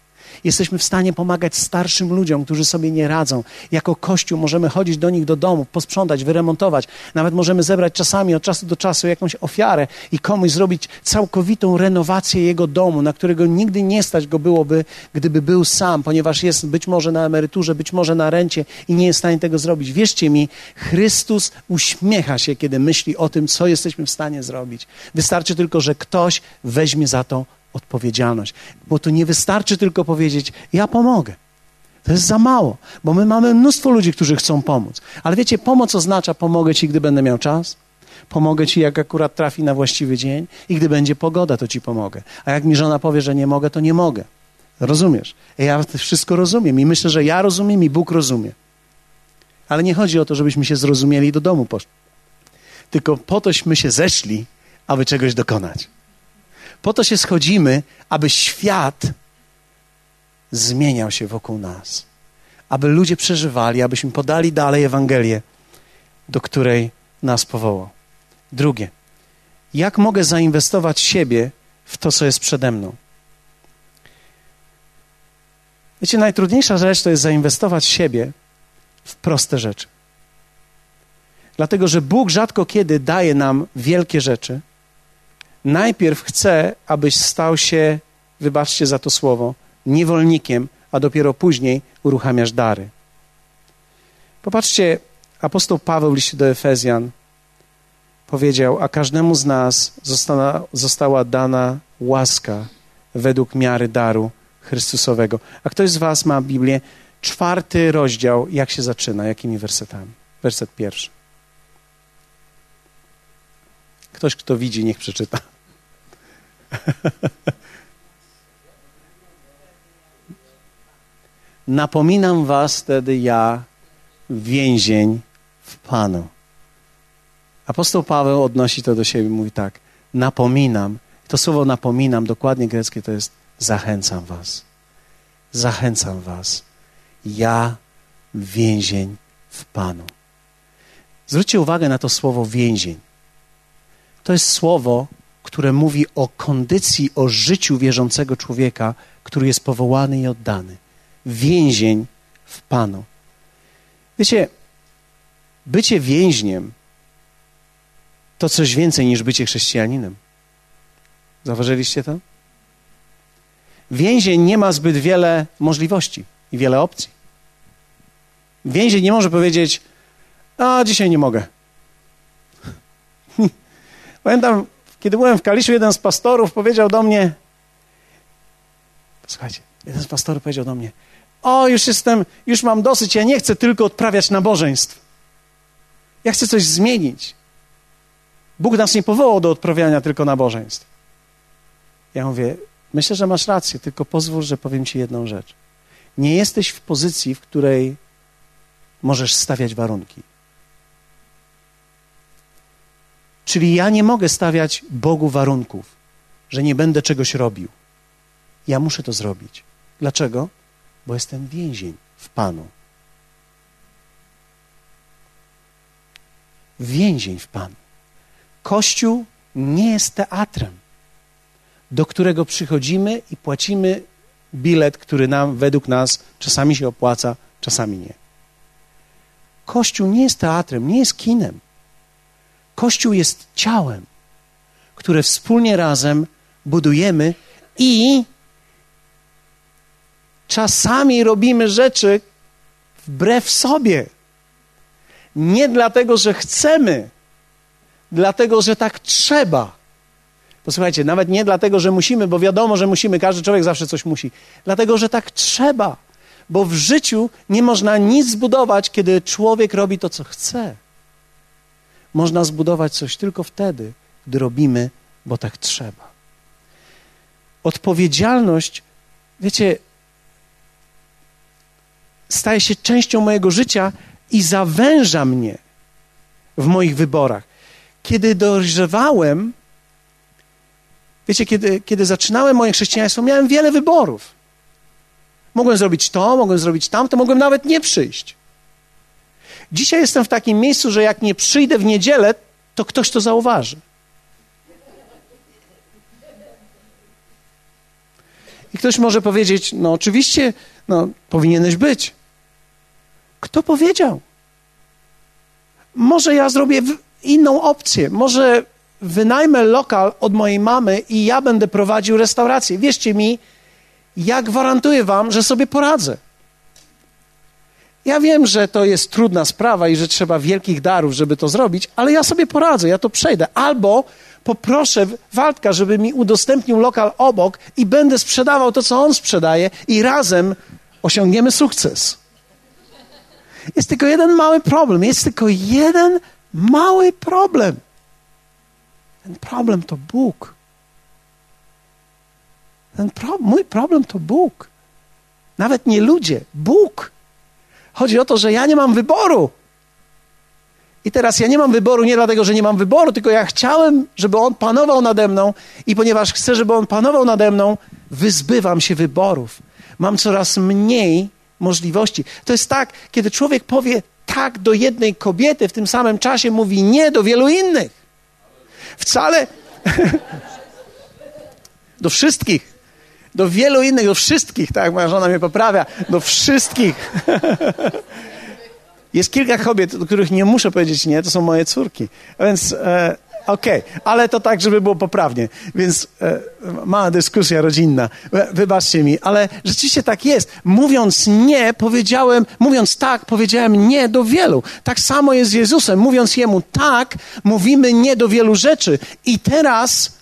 Jesteśmy w stanie pomagać starszym ludziom, którzy sobie nie radzą. Jako Kościół możemy chodzić do nich do domu, posprzątać, wyremontować. Nawet możemy zebrać czasami od czasu do czasu jakąś ofiarę i komuś zrobić całkowitą renowację jego domu, na którego nigdy nie stać go byłoby, gdyby był sam, ponieważ jest być może na emeryturze, być może na rencie i nie jest w stanie tego zrobić. Wierzcie mi, Chrystus uśmiecha się, kiedy myśli o tym, co jesteśmy w stanie zrobić. Wystarczy tylko, że ktoś weźmie za to odpowiedzialność. Bo to nie wystarczy tylko powiedzieć: Ja pomogę. To jest za mało, bo my mamy mnóstwo ludzi, którzy chcą pomóc. Ale wiecie, pomoc oznacza pomogę ci, gdy będę miał czas, pomogę ci, jak akurat trafi na właściwy dzień i gdy będzie pogoda, to ci pomogę. A jak mi żona powie, że nie mogę, to nie mogę. Rozumiesz? Ja wszystko rozumiem i myślę, że ja rozumiem i Bóg rozumie. Ale nie chodzi o to, żebyśmy się zrozumieli i do domu poszli. Tylko po tośmy się zeszli, aby czegoś dokonać. Po to się schodzimy, aby świat zmieniał się wokół nas. Aby ludzie przeżywali, abyśmy podali dalej Ewangelię, do której nas powołał. Drugie, jak mogę zainwestować siebie w to, co jest przede mną? Wiecie, najtrudniejsza rzecz to jest zainwestować siebie w proste rzeczy. Dlatego, że Bóg rzadko kiedy daje nam wielkie rzeczy. Najpierw chce, abyś stał się, wybaczcie za to słowo, niewolnikiem, a dopiero później uruchamiasz dary. Popatrzcie, apostoł Paweł w liście do Efezjan powiedział, a każdemu z nas została, została dana łaska według miary daru Chrystusowego. A ktoś z was ma Biblię? Czwarty rozdział, jak się zaczyna, jakimi wersetami? Werset pierwszy. Ktoś, kto widzi, niech przeczyta. Napominam was wtedy ja, więzień w Panu. Apostoł Paweł odnosi to do siebie, mówi tak, napominam. To słowo napominam, dokładnie greckie to jest zachęcam was. Zachęcam was. Ja, więzień w Panu. Zwróćcie uwagę na to słowo więzień. To jest słowo, które mówi o kondycji, o życiu wierzącego człowieka, który jest powołany i oddany. Więzień w Panu. Wiecie, bycie więźniem to coś więcej niż bycie chrześcijaninem. Zauważyliście to? Więzień nie ma zbyt wiele możliwości i wiele opcji. Więzień nie może powiedzieć, a dzisiaj nie mogę. Pamiętam, kiedy byłem w Kaliszu, jeden z pastorów powiedział do mnie, słuchajcie, jeden z pastorów powiedział do mnie, o, już jestem, już mam dosyć, ja nie chcę tylko odprawiać nabożeństw. Ja chcę coś zmienić. Bóg nas nie powołał do odprawiania tylko nabożeństw. Ja mówię, myślę, że masz rację, tylko pozwól, że powiem ci jedną rzecz. Nie jesteś w pozycji, w której możesz stawiać warunki. Czyli ja nie mogę stawiać Bogu warunków, że nie będę czegoś robił. Ja muszę to zrobić. Dlaczego? Bo jestem więzień w Panu. Więzień w Panu. Kościół nie jest teatrem, do którego przychodzimy i płacimy bilet, który nam według nas czasami się opłaca, czasami nie. Kościół nie jest teatrem, nie jest kinem. Kościół jest ciałem, które wspólnie razem budujemy i czasami robimy rzeczy wbrew sobie. Nie dlatego, że chcemy, dlatego, że tak trzeba. Posłuchajcie, nawet nie dlatego, że musimy, bo wiadomo, że musimy, każdy człowiek zawsze coś musi. Dlatego, że tak trzeba. Bo w życiu nie można nic zbudować, kiedy człowiek robi to, co chce. Można zbudować coś tylko wtedy, gdy robimy, bo tak trzeba. Odpowiedzialność, wiecie, staje się częścią mojego życia i zawęża mnie w moich wyborach. Kiedy dojrzewałem, wiecie, kiedy, kiedy zaczynałem moje chrześcijaństwo, miałem wiele wyborów. Mogłem zrobić to, mogłem zrobić tamto, mogłem nawet nie przyjść. Dzisiaj jestem w takim miejscu, że jak nie przyjdę w niedzielę, to ktoś to zauważy. I ktoś może powiedzieć: No, oczywiście, no, powinieneś być. Kto powiedział? Może ja zrobię inną opcję. Może wynajmę lokal od mojej mamy i ja będę prowadził restaurację. Wierzcie mi, ja gwarantuję wam, że sobie poradzę. Ja wiem, że to jest trudna sprawa i że trzeba wielkich darów, żeby to zrobić, ale ja sobie poradzę, ja to przejdę. Albo poproszę Waldka, żeby mi udostępnił lokal obok i będę sprzedawał to, co on sprzedaje i razem osiągniemy sukces. Jest tylko jeden mały problem. Jest tylko jeden mały problem. Ten problem to Bóg. Ten pro, mój problem to Bóg. Nawet nie ludzie, Bóg. Chodzi o to, że ja nie mam wyboru. I teraz ja nie mam wyboru nie dlatego, że nie mam wyboru, tylko ja chciałem, żeby On panował nade mną i ponieważ chcę, żeby On panował nade mną, wyzbywam się wyborów. Mam coraz mniej możliwości. To jest tak, kiedy człowiek powie tak do jednej kobiety, w tym samym czasie mówi nie do wielu innych. Wcale do wszystkich. Do wielu innych, do wszystkich, tak, moja żona mnie poprawia, do wszystkich. Jest kilka kobiet, do których nie muszę powiedzieć nie, to są moje córki. Więc e, okej, okay. ale to tak, żeby było poprawnie. Więc e, mała dyskusja rodzinna. E, wybaczcie mi, ale rzeczywiście tak jest. Mówiąc nie, powiedziałem, mówiąc tak, powiedziałem nie do wielu. Tak samo jest z Jezusem. Mówiąc Jemu tak, mówimy nie do wielu rzeczy. I teraz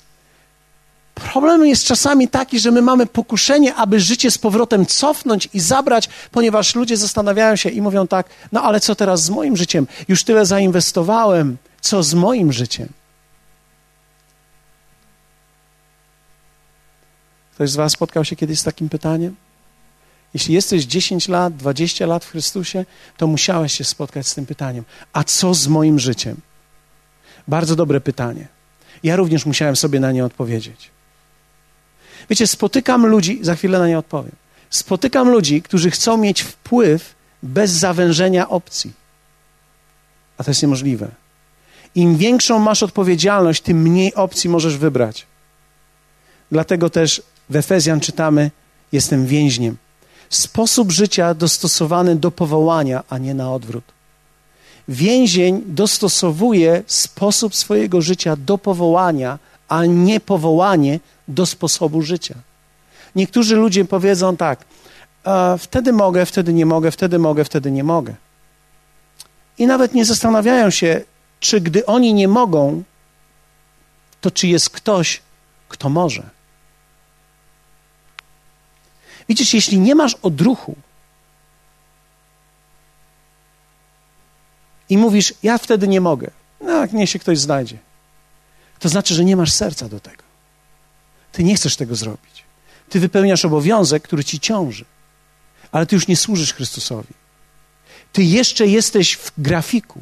Problem jest czasami taki, że my mamy pokuszenie, aby życie z powrotem cofnąć i zabrać, ponieważ ludzie zastanawiają się i mówią tak: No ale co teraz z moim życiem? Już tyle zainwestowałem, co z moim życiem? Ktoś z Was spotkał się kiedyś z takim pytaniem? Jeśli jesteś 10 lat, 20 lat w Chrystusie, to musiałeś się spotkać z tym pytaniem: A co z moim życiem? Bardzo dobre pytanie. Ja również musiałem sobie na nie odpowiedzieć. Wiecie, spotykam ludzi, za chwilę na nie odpowiem. Spotykam ludzi, którzy chcą mieć wpływ bez zawężenia opcji. A to jest niemożliwe. Im większą masz odpowiedzialność, tym mniej opcji możesz wybrać. Dlatego też w Efezjan czytamy: Jestem więźniem. Sposób życia dostosowany do powołania, a nie na odwrót. Więzień dostosowuje sposób swojego życia do powołania, a nie powołanie do sposobu życia. Niektórzy ludzie powiedzą tak: wtedy mogę, wtedy nie mogę, wtedy mogę, wtedy nie mogę. I nawet nie zastanawiają się, czy gdy oni nie mogą, to czy jest ktoś, kto może. Widzisz, jeśli nie masz odruchu i mówisz, ja wtedy nie mogę, no jak niech się ktoś znajdzie, to znaczy, że nie masz serca do tego. Ty nie chcesz tego zrobić. Ty wypełniasz obowiązek, który ci ciąży, ale ty już nie służysz Chrystusowi. Ty jeszcze jesteś w grafiku,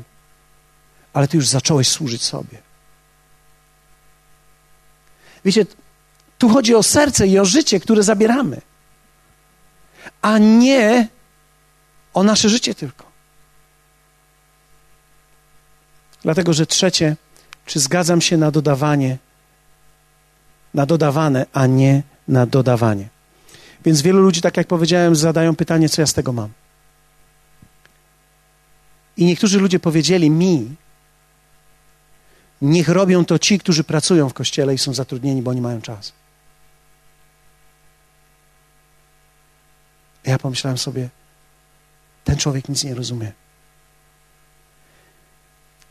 ale ty już zacząłeś służyć sobie. Wiecie, tu chodzi o serce i o życie, które zabieramy, a nie o nasze życie tylko. Dlatego, że trzecie, czy zgadzam się na dodawanie na dodawane, a nie na dodawanie. Więc wielu ludzi, tak jak powiedziałem, zadają pytanie, co ja z tego mam. I niektórzy ludzie powiedzieli mi, niech robią to ci, którzy pracują w kościele i są zatrudnieni, bo oni mają czas. Ja pomyślałem sobie, ten człowiek nic nie rozumie.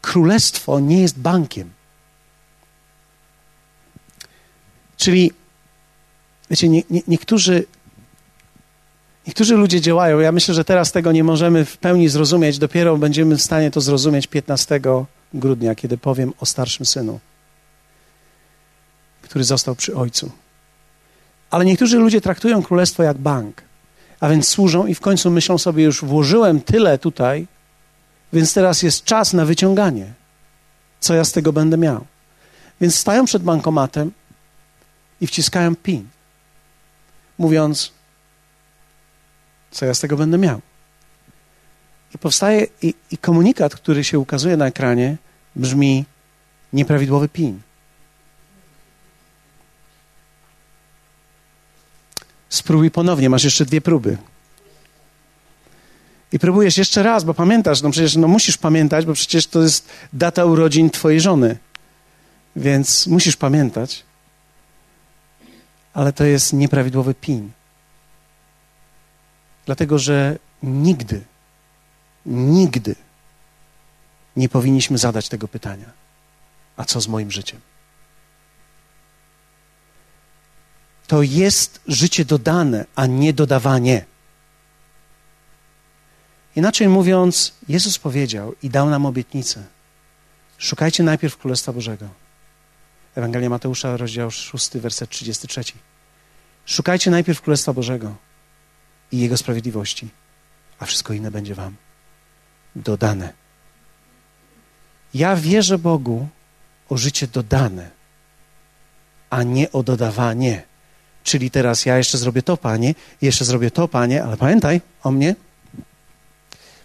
Królestwo nie jest bankiem. Czyli, wiecie, nie, nie, niektórzy, niektórzy ludzie działają. Ja myślę, że teraz tego nie możemy w pełni zrozumieć. Dopiero będziemy w stanie to zrozumieć 15 grudnia, kiedy powiem o starszym synu, który został przy ojcu. Ale niektórzy ludzie traktują królestwo jak bank, a więc służą i w końcu myślą sobie, już włożyłem tyle tutaj, więc teraz jest czas na wyciąganie. Co ja z tego będę miał? Więc stają przed bankomatem i wciskają PIN, mówiąc, co ja z tego będę miał. I powstaje i, i komunikat, który się ukazuje na ekranie, brzmi nieprawidłowy PIN. Spróbuj ponownie, masz jeszcze dwie próby. I próbujesz jeszcze raz, bo pamiętasz, no przecież no musisz pamiętać, bo przecież to jest data urodzin twojej żony. Więc musisz pamiętać ale to jest nieprawidłowy PIN. Dlatego, że nigdy, nigdy nie powinniśmy zadać tego pytania: a co z moim życiem? To jest życie dodane, a nie dodawanie. Inaczej mówiąc, Jezus powiedział i dał nam obietnicę. Szukajcie najpierw Królestwa Bożego. Ewangelia Mateusza, rozdział 6, werset 33. Szukajcie najpierw Królestwa Bożego i Jego sprawiedliwości, a wszystko inne będzie Wam dodane. Ja wierzę Bogu o życie dodane, a nie o dodawanie. Czyli teraz ja jeszcze zrobię to, panie, jeszcze zrobię to, panie, ale pamiętaj o mnie,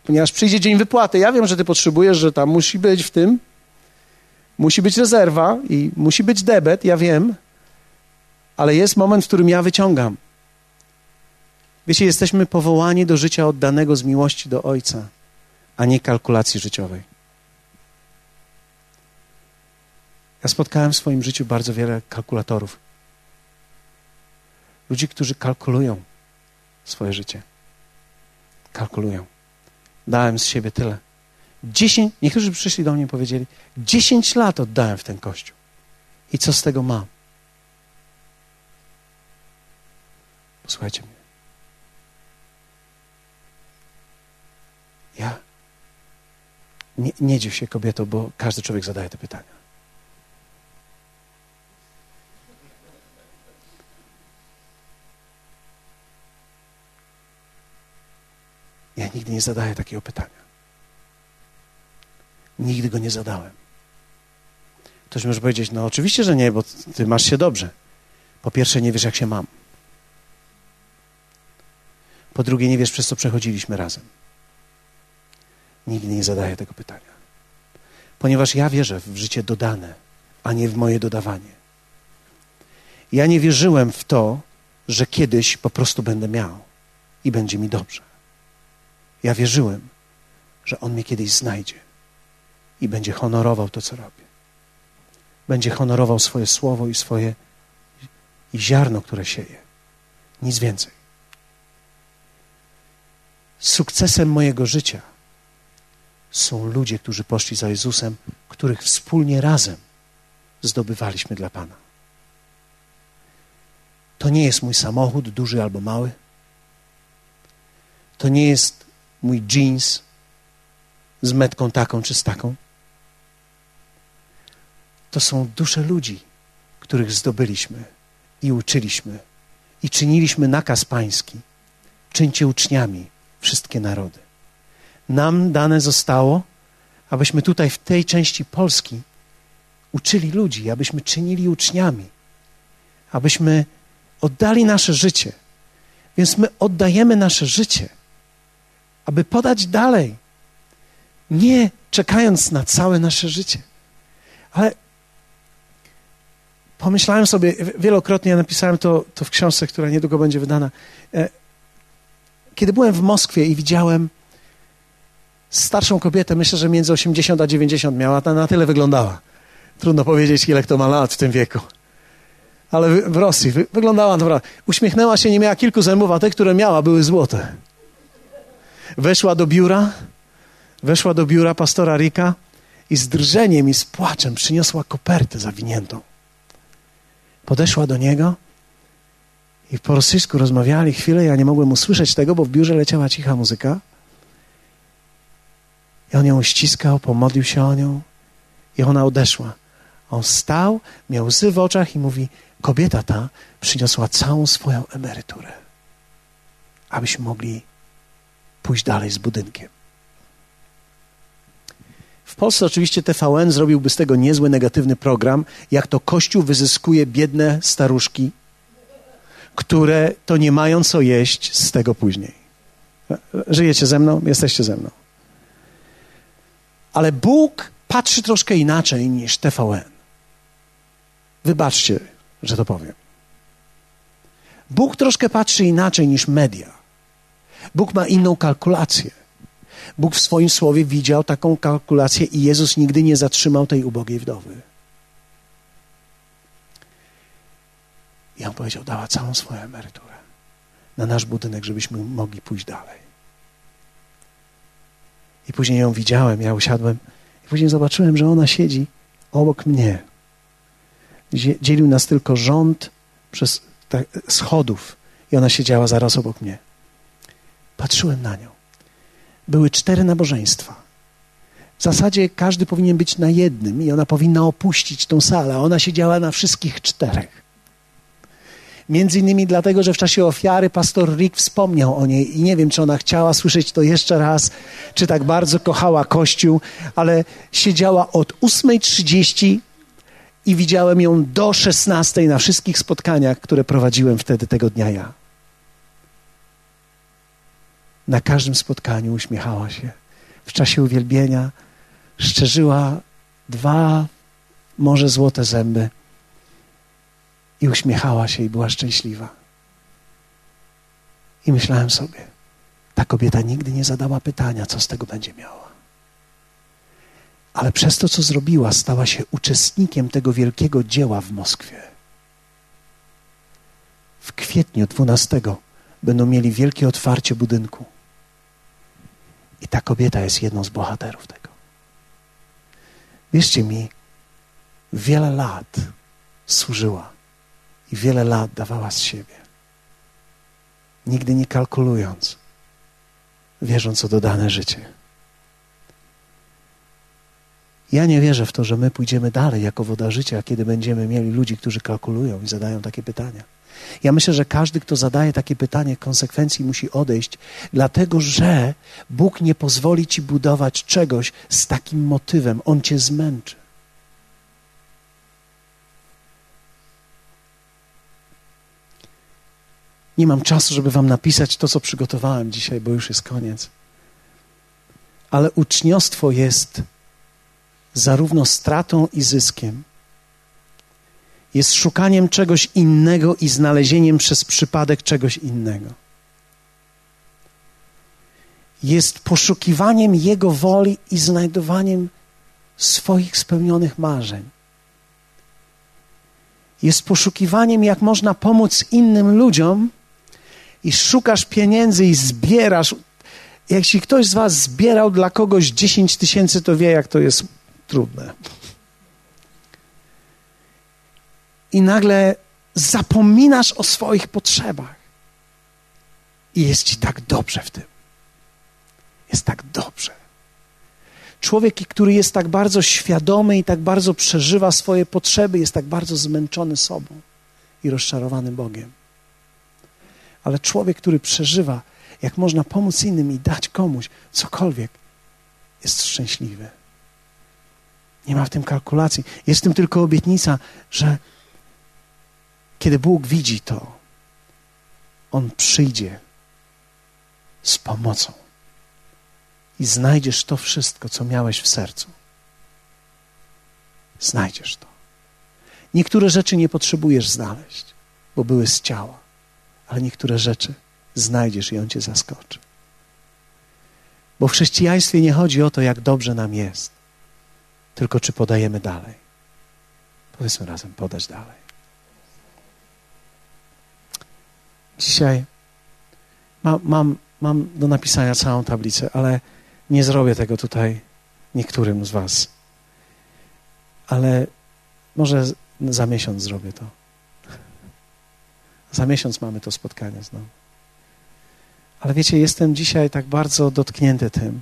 ponieważ przyjdzie dzień wypłaty. Ja wiem, że ty potrzebujesz, że tam musi być w tym, musi być rezerwa i musi być debet, ja wiem, ale jest moment, w którym ja wyciągam. Wiecie, jesteśmy powołani do życia oddanego z miłości do Ojca, a nie kalkulacji życiowej. Ja spotkałem w swoim życiu bardzo wiele kalkulatorów. Ludzi, którzy kalkulują swoje życie. Kalkulują. Dałem z siebie tyle. Dziesięć, niektórzy przyszli do mnie i powiedzieli, dziesięć lat oddałem w ten kościół. I co z tego mam? Posłuchajcie mnie. Ja nie, nie dziw się kobieto, bo każdy człowiek zadaje te pytania. Ja nigdy nie zadaję takiego pytania. Nigdy go nie zadałem. Ktoś może powiedzieć, no oczywiście, że nie, bo ty masz się dobrze. Po pierwsze, nie wiesz, jak się mam. Po drugie, nie wiesz, przez co przechodziliśmy razem. Nigdy nie zadaję tego pytania. Ponieważ ja wierzę w życie dodane, a nie w moje dodawanie. Ja nie wierzyłem w to, że kiedyś po prostu będę miał i będzie mi dobrze. Ja wierzyłem, że On mnie kiedyś znajdzie i będzie honorował to, co robię. Będzie honorował swoje słowo i swoje i ziarno, które sieje. Nic więcej. Sukcesem mojego życia są ludzie, którzy poszli za Jezusem, których wspólnie razem zdobywaliśmy dla Pana. To nie jest mój samochód, duży albo mały. To nie jest mój jeans z metką taką czy z taką. To są dusze ludzi, których zdobyliśmy i uczyliśmy i czyniliśmy nakaz pański. Czyńcie uczniami wszystkie narody. Nam dane zostało, abyśmy tutaj w tej części Polski uczyli ludzi, abyśmy czynili uczniami, abyśmy oddali nasze życie. Więc my oddajemy nasze życie aby podać dalej, nie czekając na całe nasze życie. Ale pomyślałem sobie, wielokrotnie ja napisałem to, to w książce, która niedługo będzie wydana. E, kiedy byłem w Moskwie i widziałem starszą kobietę, myślę, że między 80 a 90 miała, ta na tyle wyglądała. Trudno powiedzieć, ile kto ma lat w tym wieku. Ale w, Rosji wyglądała naprawdę. Uśmiechnęła się, nie miała kilku zębów, a te, które miała, były złote. Weszła do biura, weszła do biura pastora Rika i z drżeniem i z płaczem przyniosła kopertę zawiniętą. Podeszła do niego i po rosyjsku rozmawiali chwilę. Ja nie mogłem usłyszeć tego, bo w biurze leciała cicha muzyka. I on ją ściskał, pomodlił się o nią i ona odeszła. On stał, miał łzy w oczach i mówi: Kobieta ta przyniosła całą swoją emeryturę, abyśmy mogli pójść dalej z budynkiem. W Polsce oczywiście TVN zrobiłby z tego niezły negatywny program, jak to Kościół wyzyskuje biedne staruszki, które to nie mają co jeść z tego później. Żyjecie ze mną? Jesteście ze mną. Ale Bóg patrzy troszkę inaczej niż TVN. Wybaczcie, że to powiem. Bóg troszkę patrzy inaczej niż media. Bóg ma inną kalkulację. Bóg w swoim słowie widział taką kalkulację i Jezus nigdy nie zatrzymał tej ubogiej wdowy. I on powiedział, dała całą swoją emeryturę na nasz budynek, żebyśmy mogli pójść dalej. I później ją widziałem, ja usiadłem i później zobaczyłem, że ona siedzi obok mnie. Dzielił nas tylko rząd przez schodów i ona siedziała zaraz obok mnie. Patrzyłem na nią. były cztery nabożeństwa. W zasadzie każdy powinien być na jednym i ona powinna opuścić tą salę. Ona siedziała na wszystkich czterech. Między innymi dlatego, że w czasie ofiary pastor Rick wspomniał o niej i nie wiem, czy ona chciała słyszeć to jeszcze raz, czy tak bardzo kochała Kościół, ale siedziała od 8.30 i widziałem ją do 16 na wszystkich spotkaniach, które prowadziłem wtedy tego dnia ja. Na każdym spotkaniu uśmiechała się. W czasie uwielbienia szczerzyła dwa, może złote zęby i uśmiechała się i była szczęśliwa. I myślałem sobie, ta kobieta nigdy nie zadała pytania, co z tego będzie miała. Ale przez to, co zrobiła, stała się uczestnikiem tego wielkiego dzieła w Moskwie. W kwietniu 12 będą mieli wielkie otwarcie budynku. I ta kobieta jest jedną z bohaterów tego. Wierzcie mi, wiele lat służyła i wiele lat dawała z siebie. Nigdy nie kalkulując, wierząc o dodane życie. Ja nie wierzę w to, że my pójdziemy dalej jako woda życia, kiedy będziemy mieli ludzi, którzy kalkulują i zadają takie pytania. Ja myślę, że każdy, kto zadaje takie pytanie, konsekwencji musi odejść, dlatego że Bóg nie pozwoli ci budować czegoś z takim motywem. On cię zmęczy. Nie mam czasu, żeby wam napisać to, co przygotowałem dzisiaj, bo już jest koniec. Ale uczniostwo jest zarówno stratą i zyskiem. Jest szukaniem czegoś innego i znalezieniem przez przypadek czegoś innego. Jest poszukiwaniem Jego woli i znajdowaniem swoich spełnionych marzeń. Jest poszukiwaniem, jak można pomóc innym ludziom, i szukasz pieniędzy i zbierasz. Jeśli ktoś z Was zbierał dla kogoś 10 tysięcy, to wie, jak to jest trudne. I nagle zapominasz o swoich potrzebach. I jest ci tak dobrze w tym. Jest tak dobrze. Człowiek, który jest tak bardzo świadomy i tak bardzo przeżywa swoje potrzeby, jest tak bardzo zmęczony sobą i rozczarowany Bogiem. Ale człowiek, który przeżywa, jak można pomóc innym i dać komuś cokolwiek, jest szczęśliwy. Nie ma w tym kalkulacji. Jest w tym tylko obietnica, że kiedy Bóg widzi to, On przyjdzie z pomocą i znajdziesz to wszystko, co miałeś w sercu. Znajdziesz to. Niektóre rzeczy nie potrzebujesz znaleźć, bo były z ciała, ale niektóre rzeczy znajdziesz i On cię zaskoczy. Bo w chrześcijaństwie nie chodzi o to, jak dobrze nam jest tylko czy podajemy dalej. Powiedzmy razem, podać dalej. Dzisiaj mam, mam, mam do napisania całą tablicę, ale nie zrobię tego tutaj niektórym z Was. Ale może za miesiąc zrobię to. Za miesiąc mamy to spotkanie znowu. Ale wiecie, jestem dzisiaj tak bardzo dotknięty tym,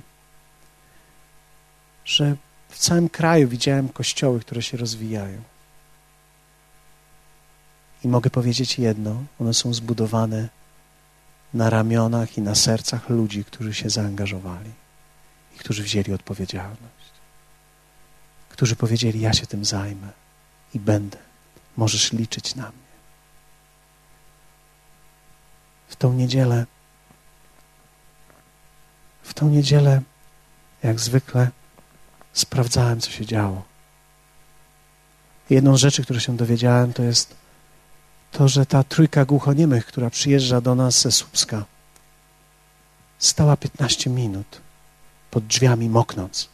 że w całym kraju widziałem kościoły, które się rozwijają. I mogę powiedzieć jedno: one są zbudowane na ramionach i na sercach ludzi, którzy się zaangażowali i którzy wzięli odpowiedzialność. Którzy powiedzieli: Ja się tym zajmę i będę. Możesz liczyć na mnie. W tą niedzielę, w tą niedzielę, jak zwykle, sprawdzałem, co się działo. Jedną z rzeczy, które się dowiedziałem, to jest to, że ta trójka głuchoniemych, która przyjeżdża do nas ze Słupska, stała 15 minut pod drzwiami moknąc,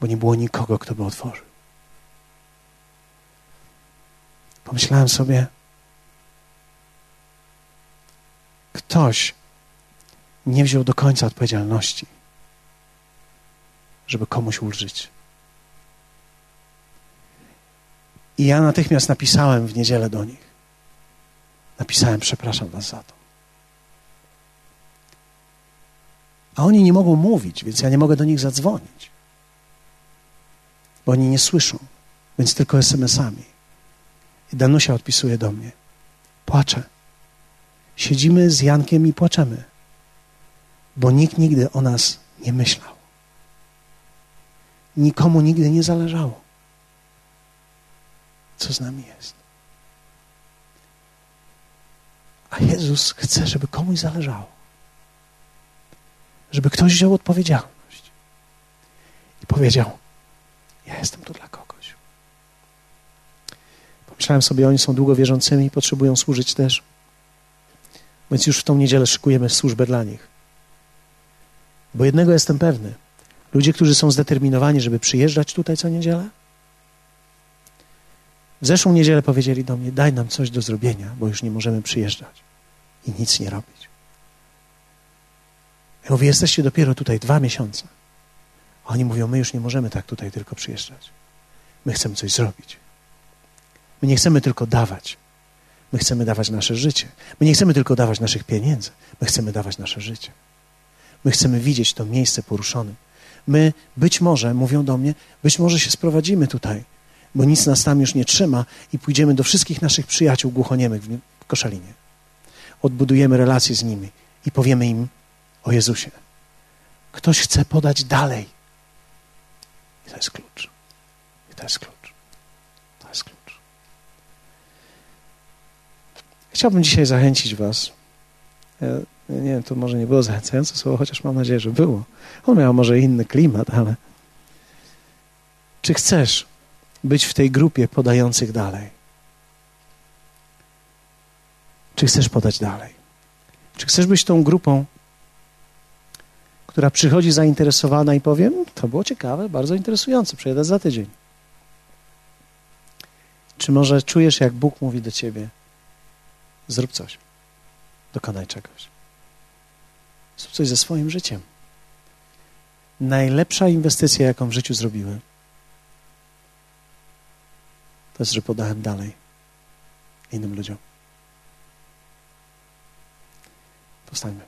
bo nie było nikogo, kto by otworzył. Pomyślałem sobie, ktoś nie wziął do końca odpowiedzialności żeby komuś ulżyć. I ja natychmiast napisałem w niedzielę do nich. Napisałem, przepraszam was za to. A oni nie mogą mówić, więc ja nie mogę do nich zadzwonić. Bo oni nie słyszą, więc tylko SMS-ami. I Danusia odpisuje do mnie. Płaczę. Siedzimy z Jankiem i płaczemy, bo nikt nigdy o nas nie myślał. Nikomu nigdy nie zależało, co z nami jest. A Jezus chce, żeby komuś zależało. Żeby ktoś wziął odpowiedzialność i powiedział: Ja jestem tu dla kogoś. Pomyślałem sobie, oni są długo wierzącymi i potrzebują służyć też. Więc już w tą niedzielę szykujemy służbę dla nich. Bo jednego jestem pewny. Ludzie, którzy są zdeterminowani, żeby przyjeżdżać tutaj co niedzielę, w zeszłą niedzielę powiedzieli do mnie: Daj nam coś do zrobienia, bo już nie możemy przyjeżdżać i nic nie robić. Ja mówię: Jesteście dopiero tutaj dwa miesiące. A oni mówią: My już nie możemy tak tutaj tylko przyjeżdżać. My chcemy coś zrobić. My nie chcemy tylko dawać. My chcemy dawać nasze życie. My nie chcemy tylko dawać naszych pieniędzy. My chcemy dawać nasze życie. My chcemy widzieć to miejsce poruszone. My być może, mówią do mnie, być może się sprowadzimy tutaj, bo nic nas tam już nie trzyma i pójdziemy do wszystkich naszych przyjaciół głuchoniemych w Koszalinie. Odbudujemy relacje z nimi i powiemy im o Jezusie. Ktoś chce podać dalej. I to jest klucz. I to jest klucz. To jest klucz. Chciałbym dzisiaj zachęcić Was. Nie wiem, to może nie było zachęcające słowo, chociaż mam nadzieję, że było. On miał może inny klimat, ale. Czy chcesz być w tej grupie podających dalej? Czy chcesz podać dalej? Czy chcesz być tą grupą, która przychodzi zainteresowana i powie: To było ciekawe, bardzo interesujące, przyjadę za tydzień. Czy może czujesz, jak Bóg mówi do ciebie: Zrób coś, dokonaj czegoś. Zrób coś ze swoim życiem. Najlepsza inwestycja, jaką w życiu zrobiłem, to jest, że podałem dalej innym ludziom. Встаньте.